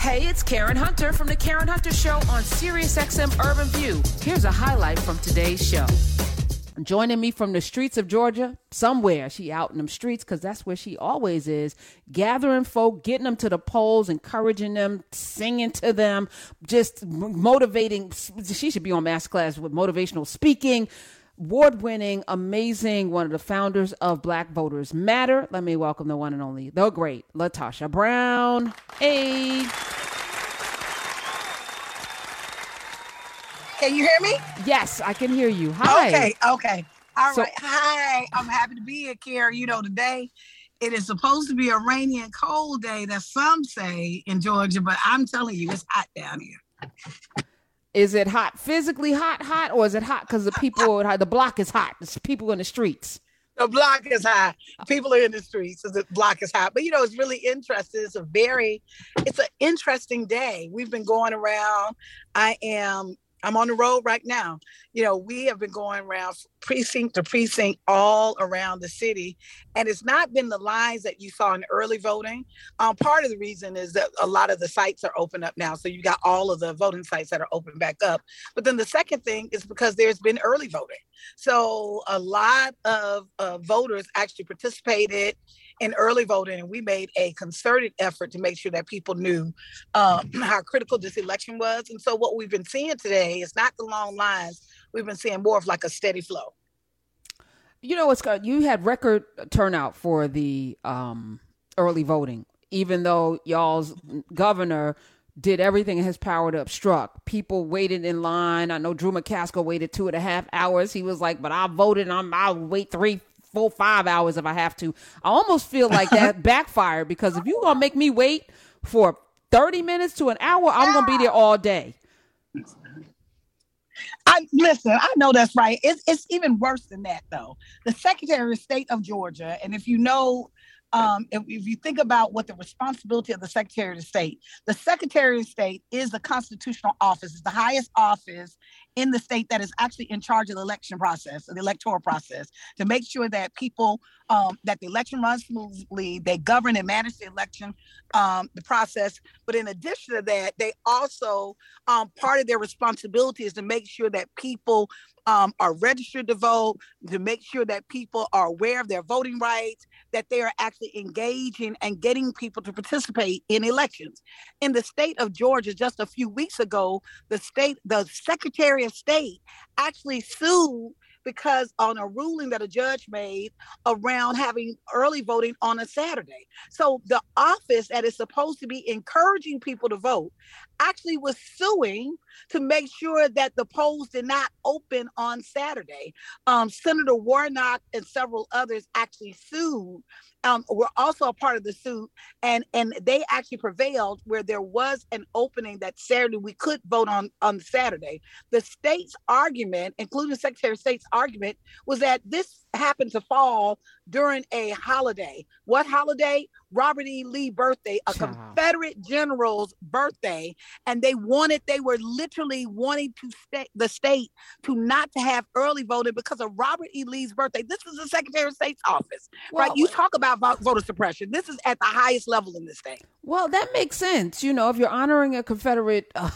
Hey, it's Karen Hunter from the Karen Hunter Show on SiriusXM Urban View. Here's a highlight from today's show. Joining me from the streets of Georgia, somewhere she out in them streets because that's where she always is, gathering folk, getting them to the polls, encouraging them, singing to them, just motivating. She should be on masterclass with motivational speaking award winning, amazing, one of the founders of Black Voters Matter. Let me welcome the one and only, the great LaTosha Brown. Hey. Can you hear me? Yes, I can hear you. Hi. Okay, okay. All so, right. Hi. I'm happy to be here, Kara. You know, today it is supposed to be a rainy and cold day that some say in Georgia, but I'm telling you, it's hot down here. Is it hot, physically hot, hot, or is it hot because the people, the block is hot? It's people in the streets. The block is hot. People are in the streets. So the block is hot. But you know, it's really interesting. It's a very, it's an interesting day. We've been going around. I am I'm on the road right now. You know, we have been going around precinct to precinct all around the city, and it's not been the lines that you saw in early voting. Um, part of the reason is that a lot of the sites are open up now, so you got all of the voting sites that are open back up. But then the second thing is because there's been early voting, so a lot of uh, voters actually participated in early voting, and we made a concerted effort to make sure that people knew um, how critical this election was. And so, what we've been seeing today is not the long lines. We've been seeing more of like a steady flow. You know, what's it's you had record turnout for the um, early voting, even though y'all's governor did everything in his power to obstruct. People waited in line. I know Drew McCaskill waited two and a half hours. He was like, "But I voted. I'm. I'll wait three, four, five hours if I have to. I almost feel like that backfired because if you're gonna make me wait for 30 minutes to an hour, I'm gonna be there all day. I listen, I know that's right. It's it's even worse than that though. The Secretary of State of Georgia, and if you know um, if, if, you think about what the responsibility of the Secretary of State, the Secretary of State is the constitutional office, it's the highest office in the state that is actually in charge of the election process, the electoral process, to make sure that people, um, that the election runs smoothly, they govern and manage the election, um, the process. But in addition to that, they also, um, part of their responsibility is to make sure that people um, are registered to vote, to make sure that people are aware of their voting rights, that they are actually engaging and getting people to participate in elections. In the state of Georgia, just a few weeks ago, the state, the Secretary of State actually sued because on a ruling that a judge made around having early voting on a Saturday. So the office that is supposed to be encouraging people to vote actually was suing to make sure that the polls did not open on Saturday. Um, Senator Warnock and several others actually sued um, were also a part of the suit, and and they actually prevailed where there was an opening that Saturday we could vote on on Saturday. The state's argument, including Secretary of State's argument, was that this happened to fall during a holiday. What holiday? Robert E. Lee birthday, a Confederate general's birthday, and they wanted, they were literally wanting to stay the state to not to have early voting because of Robert E. Lee's birthday. This is the Secretary of State's office, well, right? You talk about voter suppression. This is at the highest level in this state. Well, that makes sense. You know, if you're honoring a Confederate uh,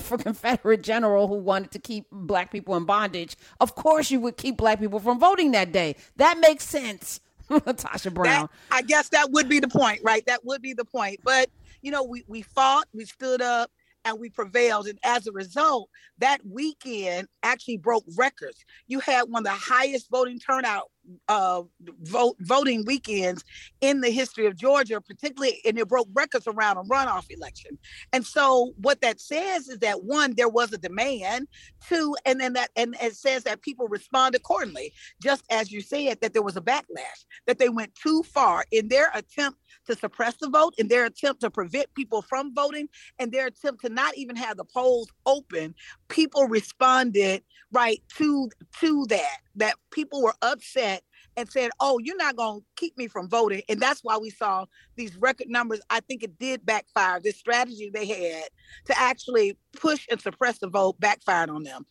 for Confederate general who wanted to keep black people in bondage, of course you would keep black people from voting that day. That makes sense. Tasha Brown. That, I guess that would be the point, right? That would be the point. But you know, we we fought, we stood up, and we prevailed. And as a result, that weekend actually broke records. You had one of the highest voting turnout uh, vote voting weekends in the history of Georgia, particularly, and it broke records around a runoff election. And so, what that says is that one, there was a demand. Two, and then that, and it says that people respond accordingly. Just as you said, that there was a backlash, that they went too far in their attempt to suppress the vote, in their attempt to prevent people from voting, and their attempt to not even have the polls open. People responded right to to that. That people were upset and said, "Oh, you're not going to keep me from voting," and that's why we saw these record numbers. I think it did backfire. This strategy they had to actually push and suppress the vote backfired on them.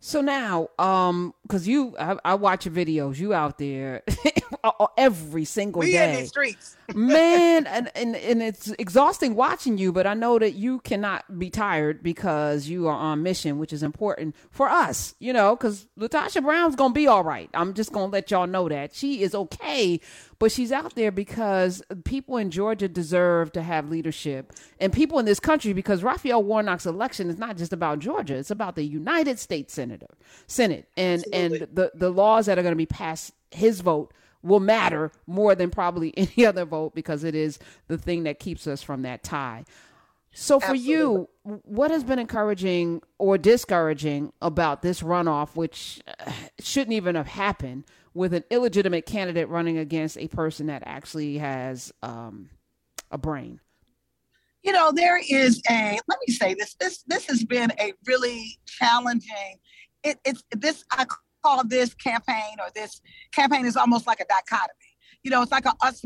So now, um, because you, I, I, watch your videos. You out there every single we day. in the streets, man, and, and and it's exhausting watching you. But I know that you cannot be tired because you are on mission, which is important for us. You know, because LaTosha Brown's gonna be all right. I'm just gonna let y'all know that she is okay but she's out there because people in Georgia deserve to have leadership and people in this country because Raphael Warnock's election is not just about Georgia, it's about the United States Senator, Senate and. And the the laws that are going to be passed his vote will matter more than probably any other vote because it is the thing that keeps us from that tie. So for Absolutely. you, what has been encouraging or discouraging about this runoff, which uh, shouldn't even have happened, with an illegitimate candidate running against a person that actually has um, a brain? You know, there is a. Let me say this. This this has been a really challenging. It, it's this. I call this campaign or this campaign is almost like a dichotomy. You know, it's like a us.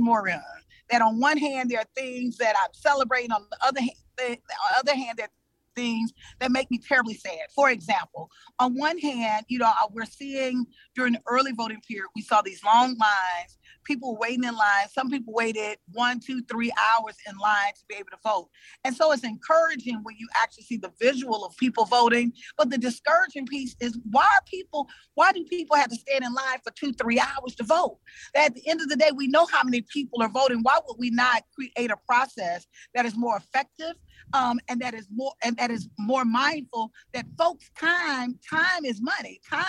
That on one hand there are things that I'm celebrating. On the other hand, the, on the other hand, there are things that make me terribly sad. For example, on one hand, you know, we're seeing during the early voting period, we saw these long lines, people waiting in line. Some people waited one, two, three hours in line to be able to vote. And so it's encouraging when you actually see the visual of people voting. But the discouraging piece is why are people, why do people have to stand in line for two, three hours to vote? At the end of the day, we know how many people are voting. Why would we not create a process that is more effective? um, and that is more and that is more mindful that folks time time is money time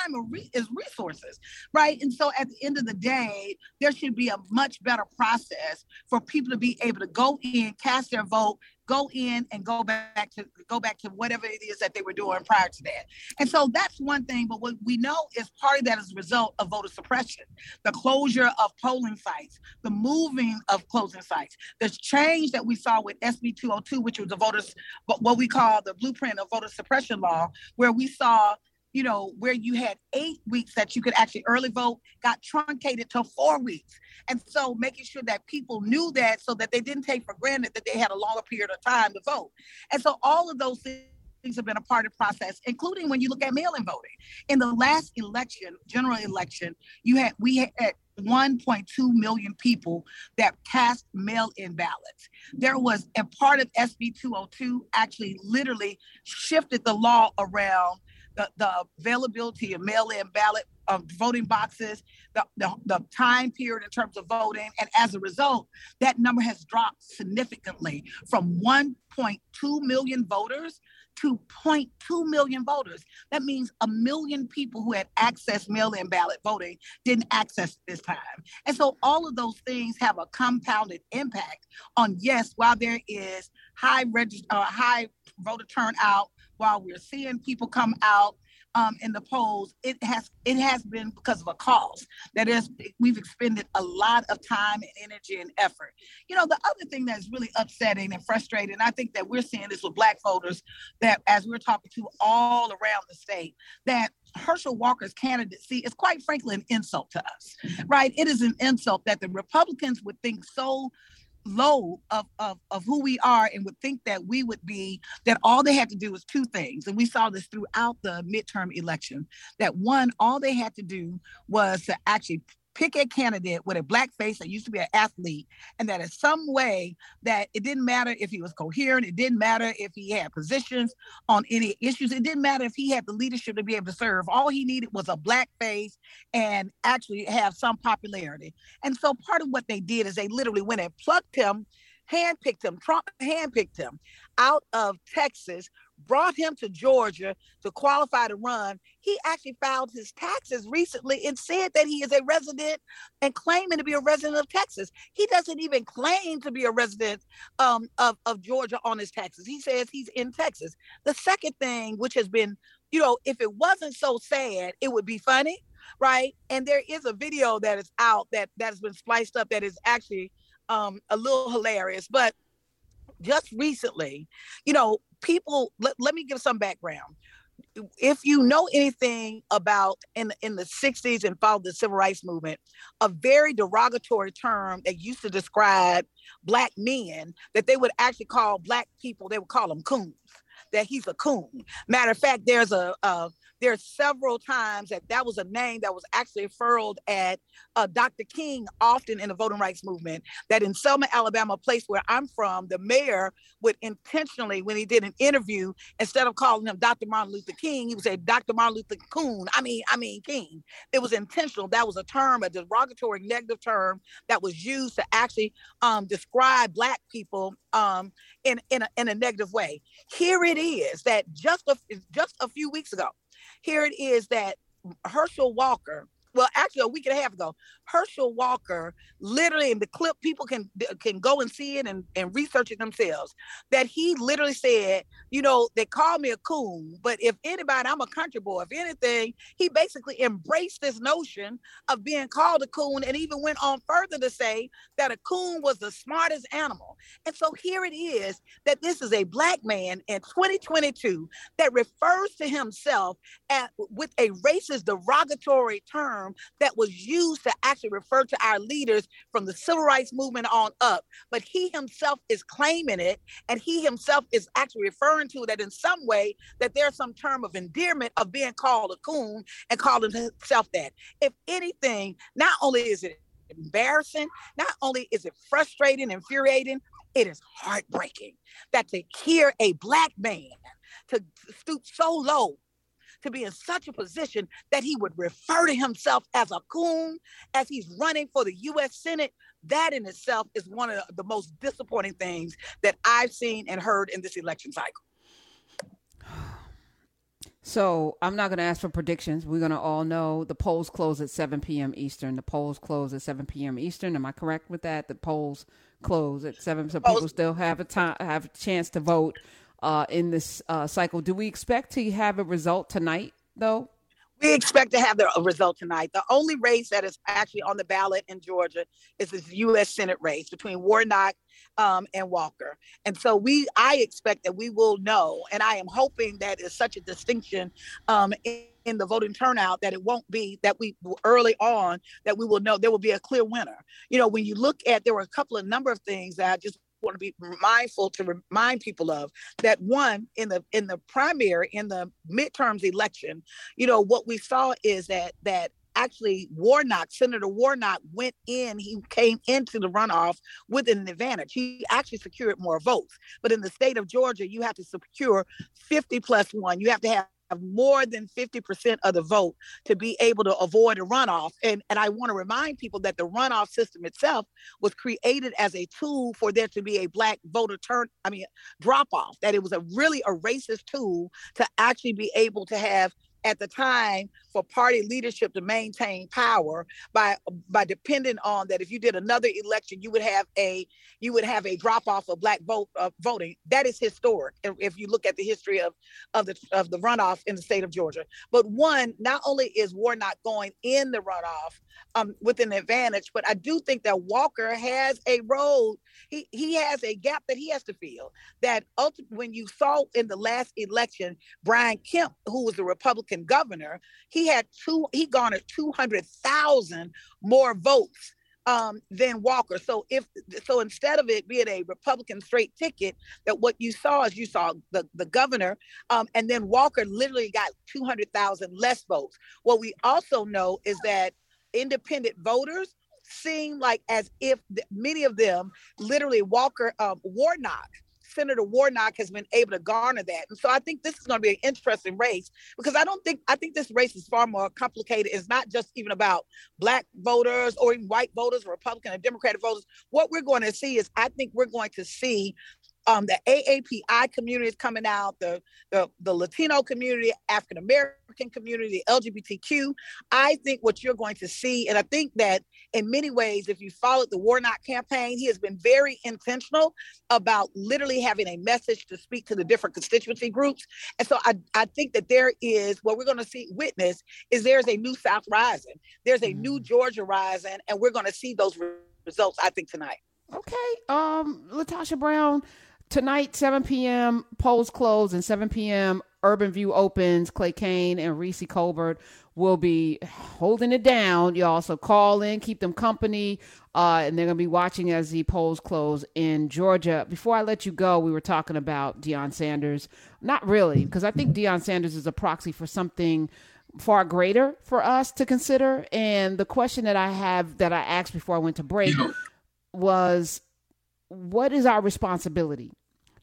is resources right and so at the end of the day there should be a much better process for people to be able to go in cast their vote go in and go back to go back to whatever it is that they were doing prior to that. And so that's one thing. But what we know is part of that is a result of voter suppression, the closure of polling sites, the moving of closing sites, the change that we saw with SB 202, which was the voters, what we call the blueprint of voter suppression law, where we saw you know, where you had eight weeks that you could actually early vote got truncated to four weeks. And so making sure that people knew that so that they didn't take for granted that they had a longer period of time to vote. And so all of those things have been a part of the process, including when you look at mail-in voting. In the last election, general election, you had we had 1.2 million people that cast mail-in ballots. There was a part of SB 202 actually literally shifted the law around the, the availability of mail-in ballot of voting boxes, the, the, the, time period in terms of voting. And as a result, that number has dropped significantly from 1.2 million voters to 0.2 million voters. That means a million people who had access mail-in ballot voting didn't access this time. And so all of those things have a compounded impact on yes, while there is high register, uh, high voter turnout, while we're seeing people come out um, in the polls, it has it has been because of a cause that is we've expended a lot of time and energy and effort. You know, the other thing that's really upsetting and frustrating, I think that we're seeing this with Black voters, that as we're talking to all around the state, that Herschel Walker's candidacy is quite frankly an insult to us, right? It is an insult that the Republicans would think so low of, of, of who we are and would think that we would be that all they had to do was two things. And we saw this throughout the midterm election that one all they had to do was to actually pick a candidate with a black face that used to be an athlete and that in some way that it didn't matter if he was coherent it didn't matter if he had positions on any issues it didn't matter if he had the leadership to be able to serve. All he needed was a black face and actually have some popularity. And so part of what they did is they literally went and plucked him handpicked him trump handpicked him out of texas brought him to Georgia to qualify to run, he actually filed his taxes recently and said that he is a resident and claiming to be a resident of Texas. He doesn't even claim to be a resident um, of, of Georgia on his taxes. He says he's in Texas. The second thing, which has been, you know, if it wasn't so sad, it would be funny, right? And there is a video that is out that that has been spliced up that is actually um, a little hilarious, but just recently, you know, people let, let me give some background if you know anything about in in the 60s and followed the civil rights movement a very derogatory term that used to describe black men that they would actually call black people they would call them coons that he's a coon. Matter of fact, there's a, a there's several times that that was a name that was actually furled at uh, Dr. King often in the voting rights movement. That in Selma, Alabama, place where I'm from, the mayor would intentionally, when he did an interview, instead of calling him Dr. Martin Luther King, he would say Dr. Martin Luther Coon. I mean, I mean King. It was intentional. That was a term, a derogatory negative term that was used to actually um, describe black people um, in in a, in a negative way. Here it is that just a, just a few weeks ago, here it is that Herschel Walker well, actually a week and a half ago, Herschel Walker, literally in the clip, people can can go and see it and, and research it themselves. That he literally said, you know, they call me a coon, but if anybody, I'm a country boy. If anything, he basically embraced this notion of being called a coon and even went on further to say that a coon was the smartest animal. And so here it is that this is a black man in 2022 that refers to himself at, with a racist derogatory term term that was used to actually refer to our leaders from the civil rights movement on up. But he himself is claiming it, and he himself is actually referring to that in some way that there's some term of endearment of being called a coon and calling himself that. If anything, not only is it embarrassing, not only is it frustrating, infuriating, it is heartbreaking that to hear a black man to stoop so low to be in such a position that he would refer to himself as a coon as he's running for the US Senate. That in itself is one of the most disappointing things that I've seen and heard in this election cycle. So I'm not going to ask for predictions. We're going to all know the polls close at 7 p.m. Eastern. The polls close at 7 p.m. Eastern. Am I correct with that? The polls close at 7, so people still have a time, have a chance to vote uh, in this uh, cycle. Do we expect to have a result tonight, though? We expect to have the result tonight. The only race that is actually on the ballot in Georgia is this U.S. Senate race between Warnock um, and Walker. And so we, I expect that we will know, and I am hoping that is such a distinction um, in, in the voting turnout that it won't be that we early on that we will know there will be a clear winner. You know, when you look at there were a couple of number of things that I just want to be mindful to remind people of that one in the in the primary in the midterms election you know what we saw is that that actually Warnock, Senator Warnock went in, he came into the runoff with an advantage. He actually secured more votes. But in the state of Georgia, you have to secure 50 plus one. You have to have more than 50% of the vote to be able to avoid a runoff. And, and I want to remind people that the runoff system itself was created as a tool for there to be a black voter turn, I mean, drop off, that it was a really a racist tool to actually be able to have at the time for party leadership to maintain power by by depending on that if you did another election you would have a you would have a drop off of black vote uh, voting. That is historic if you look at the history of of the of the runoff in the state of Georgia. But one not only is Warnock going in the runoff um, with an advantage but I do think that Walker has a role. He he has a gap that he has to fill. That ultimately when you saw in the last election Brian Kemp who was the Republican governor he he had two, he garnered 200,000 more votes um, than Walker. So if so, instead of it being a Republican straight ticket, that what you saw is you saw the the governor, um, and then Walker literally got two hundred thousand less votes. What we also know is that independent voters seem like as if many of them literally Walker um, Warnock Senator Warnock has been able to garner that. And so I think this is going to be an interesting race because I don't think, I think this race is far more complicated. It's not just even about Black voters or even white voters, Republican and Democratic voters. What we're going to see is, I think we're going to see um, the AAPI community is coming out, the, the, the Latino community, African American community, LGBTQ. I think what you're going to see, and I think that in many ways, if you followed the Warnock campaign, he has been very intentional about literally having a message to speak to the different constituency groups. And so I, I think that there is what we're going to see, witness, is there's a new South rising, there's a mm. new Georgia rising, and we're going to see those results, I think, tonight. Okay. Um, LaTosha Brown, tonight 7 p.m polls close and 7 p.m Urban View opens, Clay Cane and Reese Colbert will be holding it down, y'all. So call in, keep them company, uh, and they're going to be watching as the polls close in Georgia. Before I let you go, we were talking about Deion Sanders. Not really, because I think Deion Sanders is a proxy for something far greater for us to consider. And the question that I have that I asked before I went to break was what is our responsibility?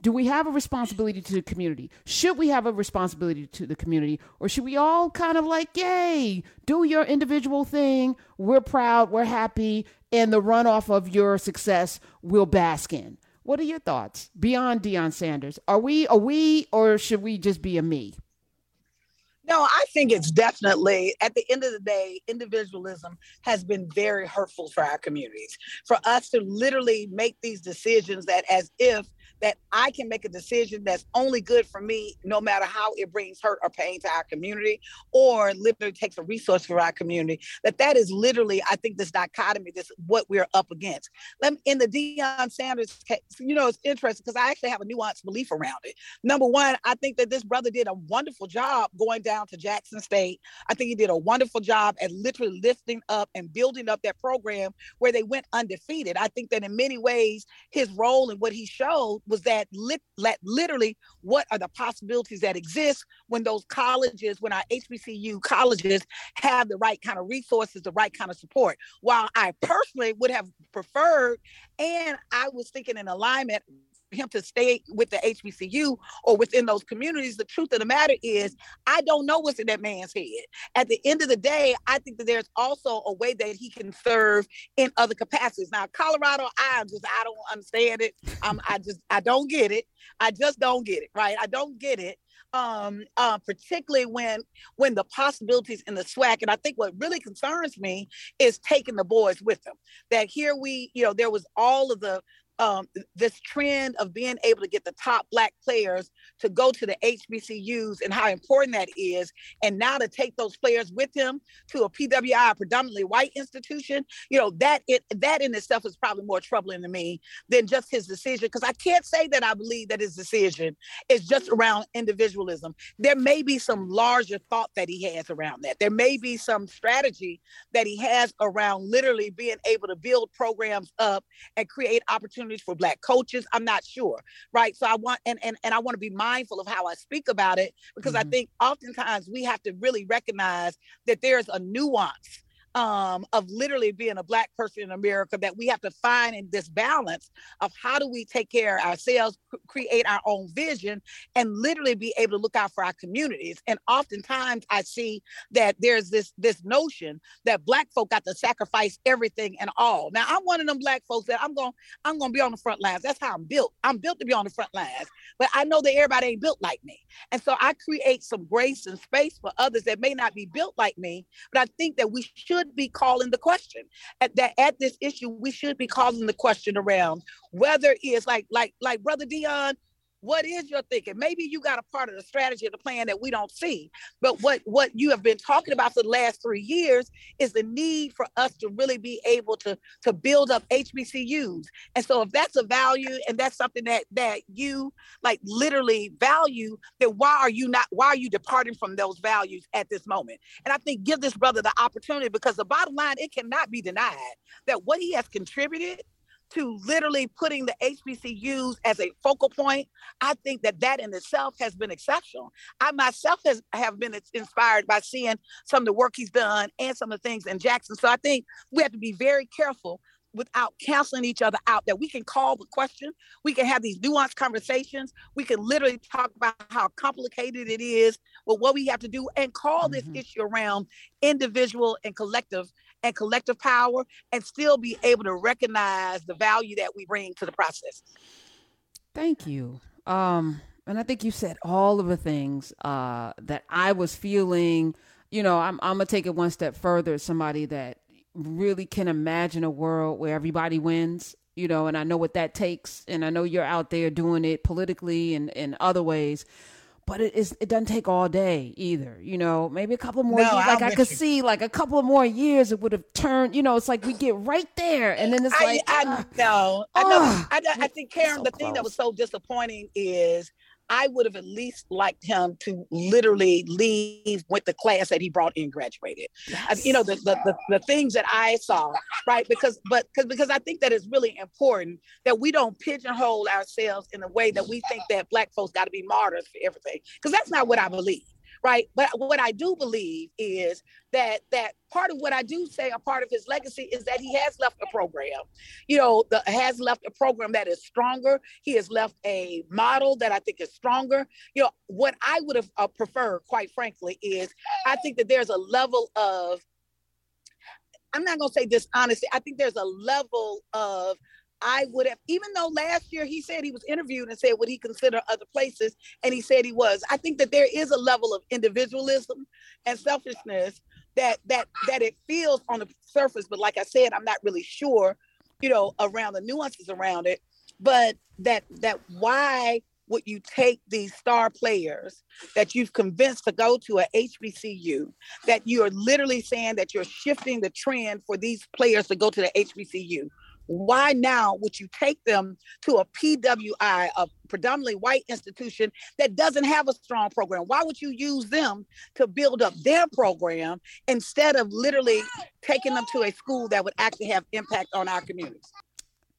Do we have a responsibility to the community? Should we have a responsibility to the community? Or should we all kind of like, yay, do your individual thing. We're proud, we're happy, and the runoff of your success will bask in. What are your thoughts beyond Deion Sanders? Are we a we or should we just be a me? No, I think it's definitely at the end of the day, individualism has been very hurtful for our communities. For us to literally make these decisions that as if that I can make a decision that's only good for me, no matter how it brings hurt or pain to our community, or literally takes a resource for our community. That that is literally, I think, this dichotomy, this what we're up against. Let me, in the Deion Sanders case, you know, it's interesting because I actually have a nuanced belief around it. Number one, I think that this brother did a wonderful job going down to Jackson State. I think he did a wonderful job at literally lifting up and building up that program where they went undefeated. I think that in many ways, his role and what he showed was that lit, literally what are the possibilities that exist when those colleges, when our HBCU colleges have the right kind of resources, the right kind of support. While I personally would have preferred, and I was thinking in alignment him to stay with the HBCU or within those communities. The truth of the matter is, I don't know what's in that man's head. At the end of the day, I think that there's also a way that he can serve in other capacities. Now, Colorado, I'm just, I don't understand it. Um, I just, I don't get it. I just don't get it, right? I don't get it um, uh, particularly when when the possibilities in the SWAC. And I think what really concerns me is taking the boys with them. That here we, you know, there was all of the um, this trend of being able to get the top black players to go to the HBCUs and how important that is. And now to take those players with him to a PWI, a predominantly white institution, you know, that it that in itself is probably more troubling to me than just his decision. Because I can't say that I believe that his decision is just around individualism. There may be some larger thought that he has around that. There may be some strategy that he has around literally being able to build programs up and create opportunities opportunities for black coaches i'm not sure right so i want and and, and i want to be mindful of how i speak about it because mm-hmm. i think oftentimes we have to really recognize that there's a nuance um, of literally being a black person in America that we have to find in this balance of how do we take care of ourselves, create our own vision, and literally be able to look out for our communities. And oftentimes I see that there's this this notion that black folk got to sacrifice everything and all. Now I'm one of them black folks that I'm going I'm going to be on the front lines. That's how I'm built. I'm built to be on the front lines. But I know that everybody ain't built like me. And so I create some grace and space for others that may not be built like me, but I think that we should should be calling the question at that at this issue. We should be calling the question around whether it's like like like Brother Deion what is your thinking? Maybe you got a part of the strategy of the plan that we don't see. But what, what you have been talking about for the last three years is the need for us to really be able to, to build up HBCUs. And so if that's a value and that's something that that you like literally value, then why are you not why are you departing from those values at this moment? And I think give this brother the opportunity because the bottom line, it cannot be denied that what he has contributed to literally putting the HBCUs as a focal point, I think that that in itself has been exceptional. I myself has have been inspired by seeing some of the work he's done and some of the things in Jackson. So I think we have to be very careful without canceling each other out that we can call the question we can have these nuanced conversations we can literally talk about how complicated it is but what we have to do and call mm-hmm. this issue around individual and collective and collective power and still be able to recognize the value that we bring to the process. Thank you. Um, and I think you said all of the things uh, that I was feeling. You know, I'm, I'm gonna take it one step further. Somebody that really can imagine a world where everybody wins. You know, and I know what that takes, and I know you're out there doing it politically and in other ways but it is it doesn't take all day either you know maybe a couple more no, years like i could you. see like a couple of more years it would have turned you know it's like we get right there and then it's like i, I uh, know i know I, I, think karen so the close. thing that was so disappointing is I would have at least liked him to literally leave with the class that he brought in graduated. Yes. You know, the, the, the the things that I saw, right? Because but because because I think that it's really important that we don't pigeonhole ourselves in a way that we think that black folks got to be martyrs for everything. Because that's not what I believe right? But what I do believe is that that part of what I do say a part of his legacy is that he has left a program, you know, the, has left a program that is stronger. He has left a model that I think is stronger. You know, what I would have uh, preferred, quite frankly, is I think that there's a level of I'm not going to say dishonesty. I think there's a level of I would have, even though last year he said he was interviewed and said would he consider other places, and he said he was. I think that there is a level of individualism and selfishness that that that it feels on the surface, but like I said, I'm not really sure, you know, around the nuances around it. But that that why would you take these star players that you've convinced to go to a HBCU, that you are literally saying that you're shifting the trend for these players to go to the HBCU? Why now would you take them to a PWI, a predominantly white institution that doesn't have a strong program? Why would you use them to build up their program instead of literally taking them to a school that would actually have impact on our communities?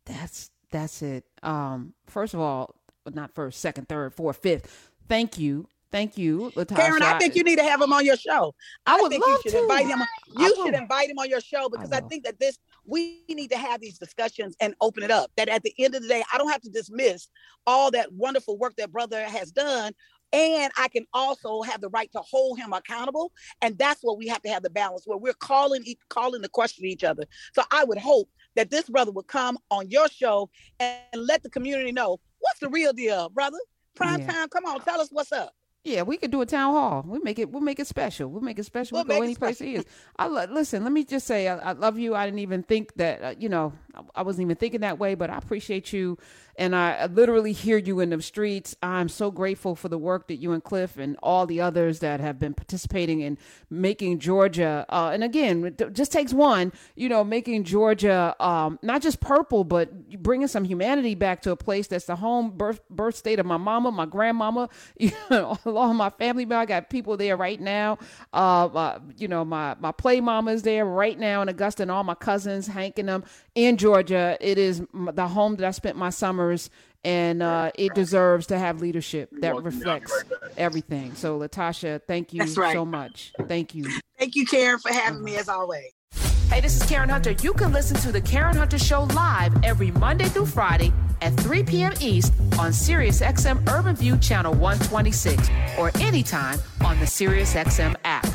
That's that's it. Um, first of all, not first, second, third, fourth, fifth. Thank you Thank you, LaTosha. Karen, I think you need to have him on your show. I, I would think love you should to. invite him. You should invite him on your show because I, I, think that this we need to have these discussions and open it up. That at the end of the day, I don't have to dismiss all that wonderful work that brother has done. And I can also have the right to hold him accountable. And that's what we have to have the balance where we're calling calling the question each other. So I would hope that this brother would come on your show and let the community know what's the real deal, brother. Prime yeah. time, come on, tell us what's up. Yeah, we could do a town hall. We make it. We'll make it special. We'll make it special. We'll, we'll go any place he is. I lo- listen. Let me just say, I, I, love you. I didn't even think that. Uh, you know, I, I, wasn't even thinking that way. But I appreciate you and I literally hear you in the streets. I'm so grateful for the work that you and Cliff and all the others that have been participating in making Georgia. Uh, and again, it just takes one, you know, making Georgia um, not just purple, but bringing some humanity back to a place that's the home birth birth state of my mama, my grandmama, you know, all my family. I got people there right now. Uh, uh, you know, my my play mama is there right now in Augusta, and all my cousins, Hank and them in Georgia. It is the home that I spent my summers, and uh, it deserves to have leadership that reflects everything. So, LaTosha, thank you right. so much. Thank you. Thank you, Karen, for having me as always. Hey, this is Karen Hunter. You can listen to the Karen Hunter Show live every Monday through Friday at 3 p.m. East on SiriusXM Urban View Channel 126 or anytime on the SiriusXM app.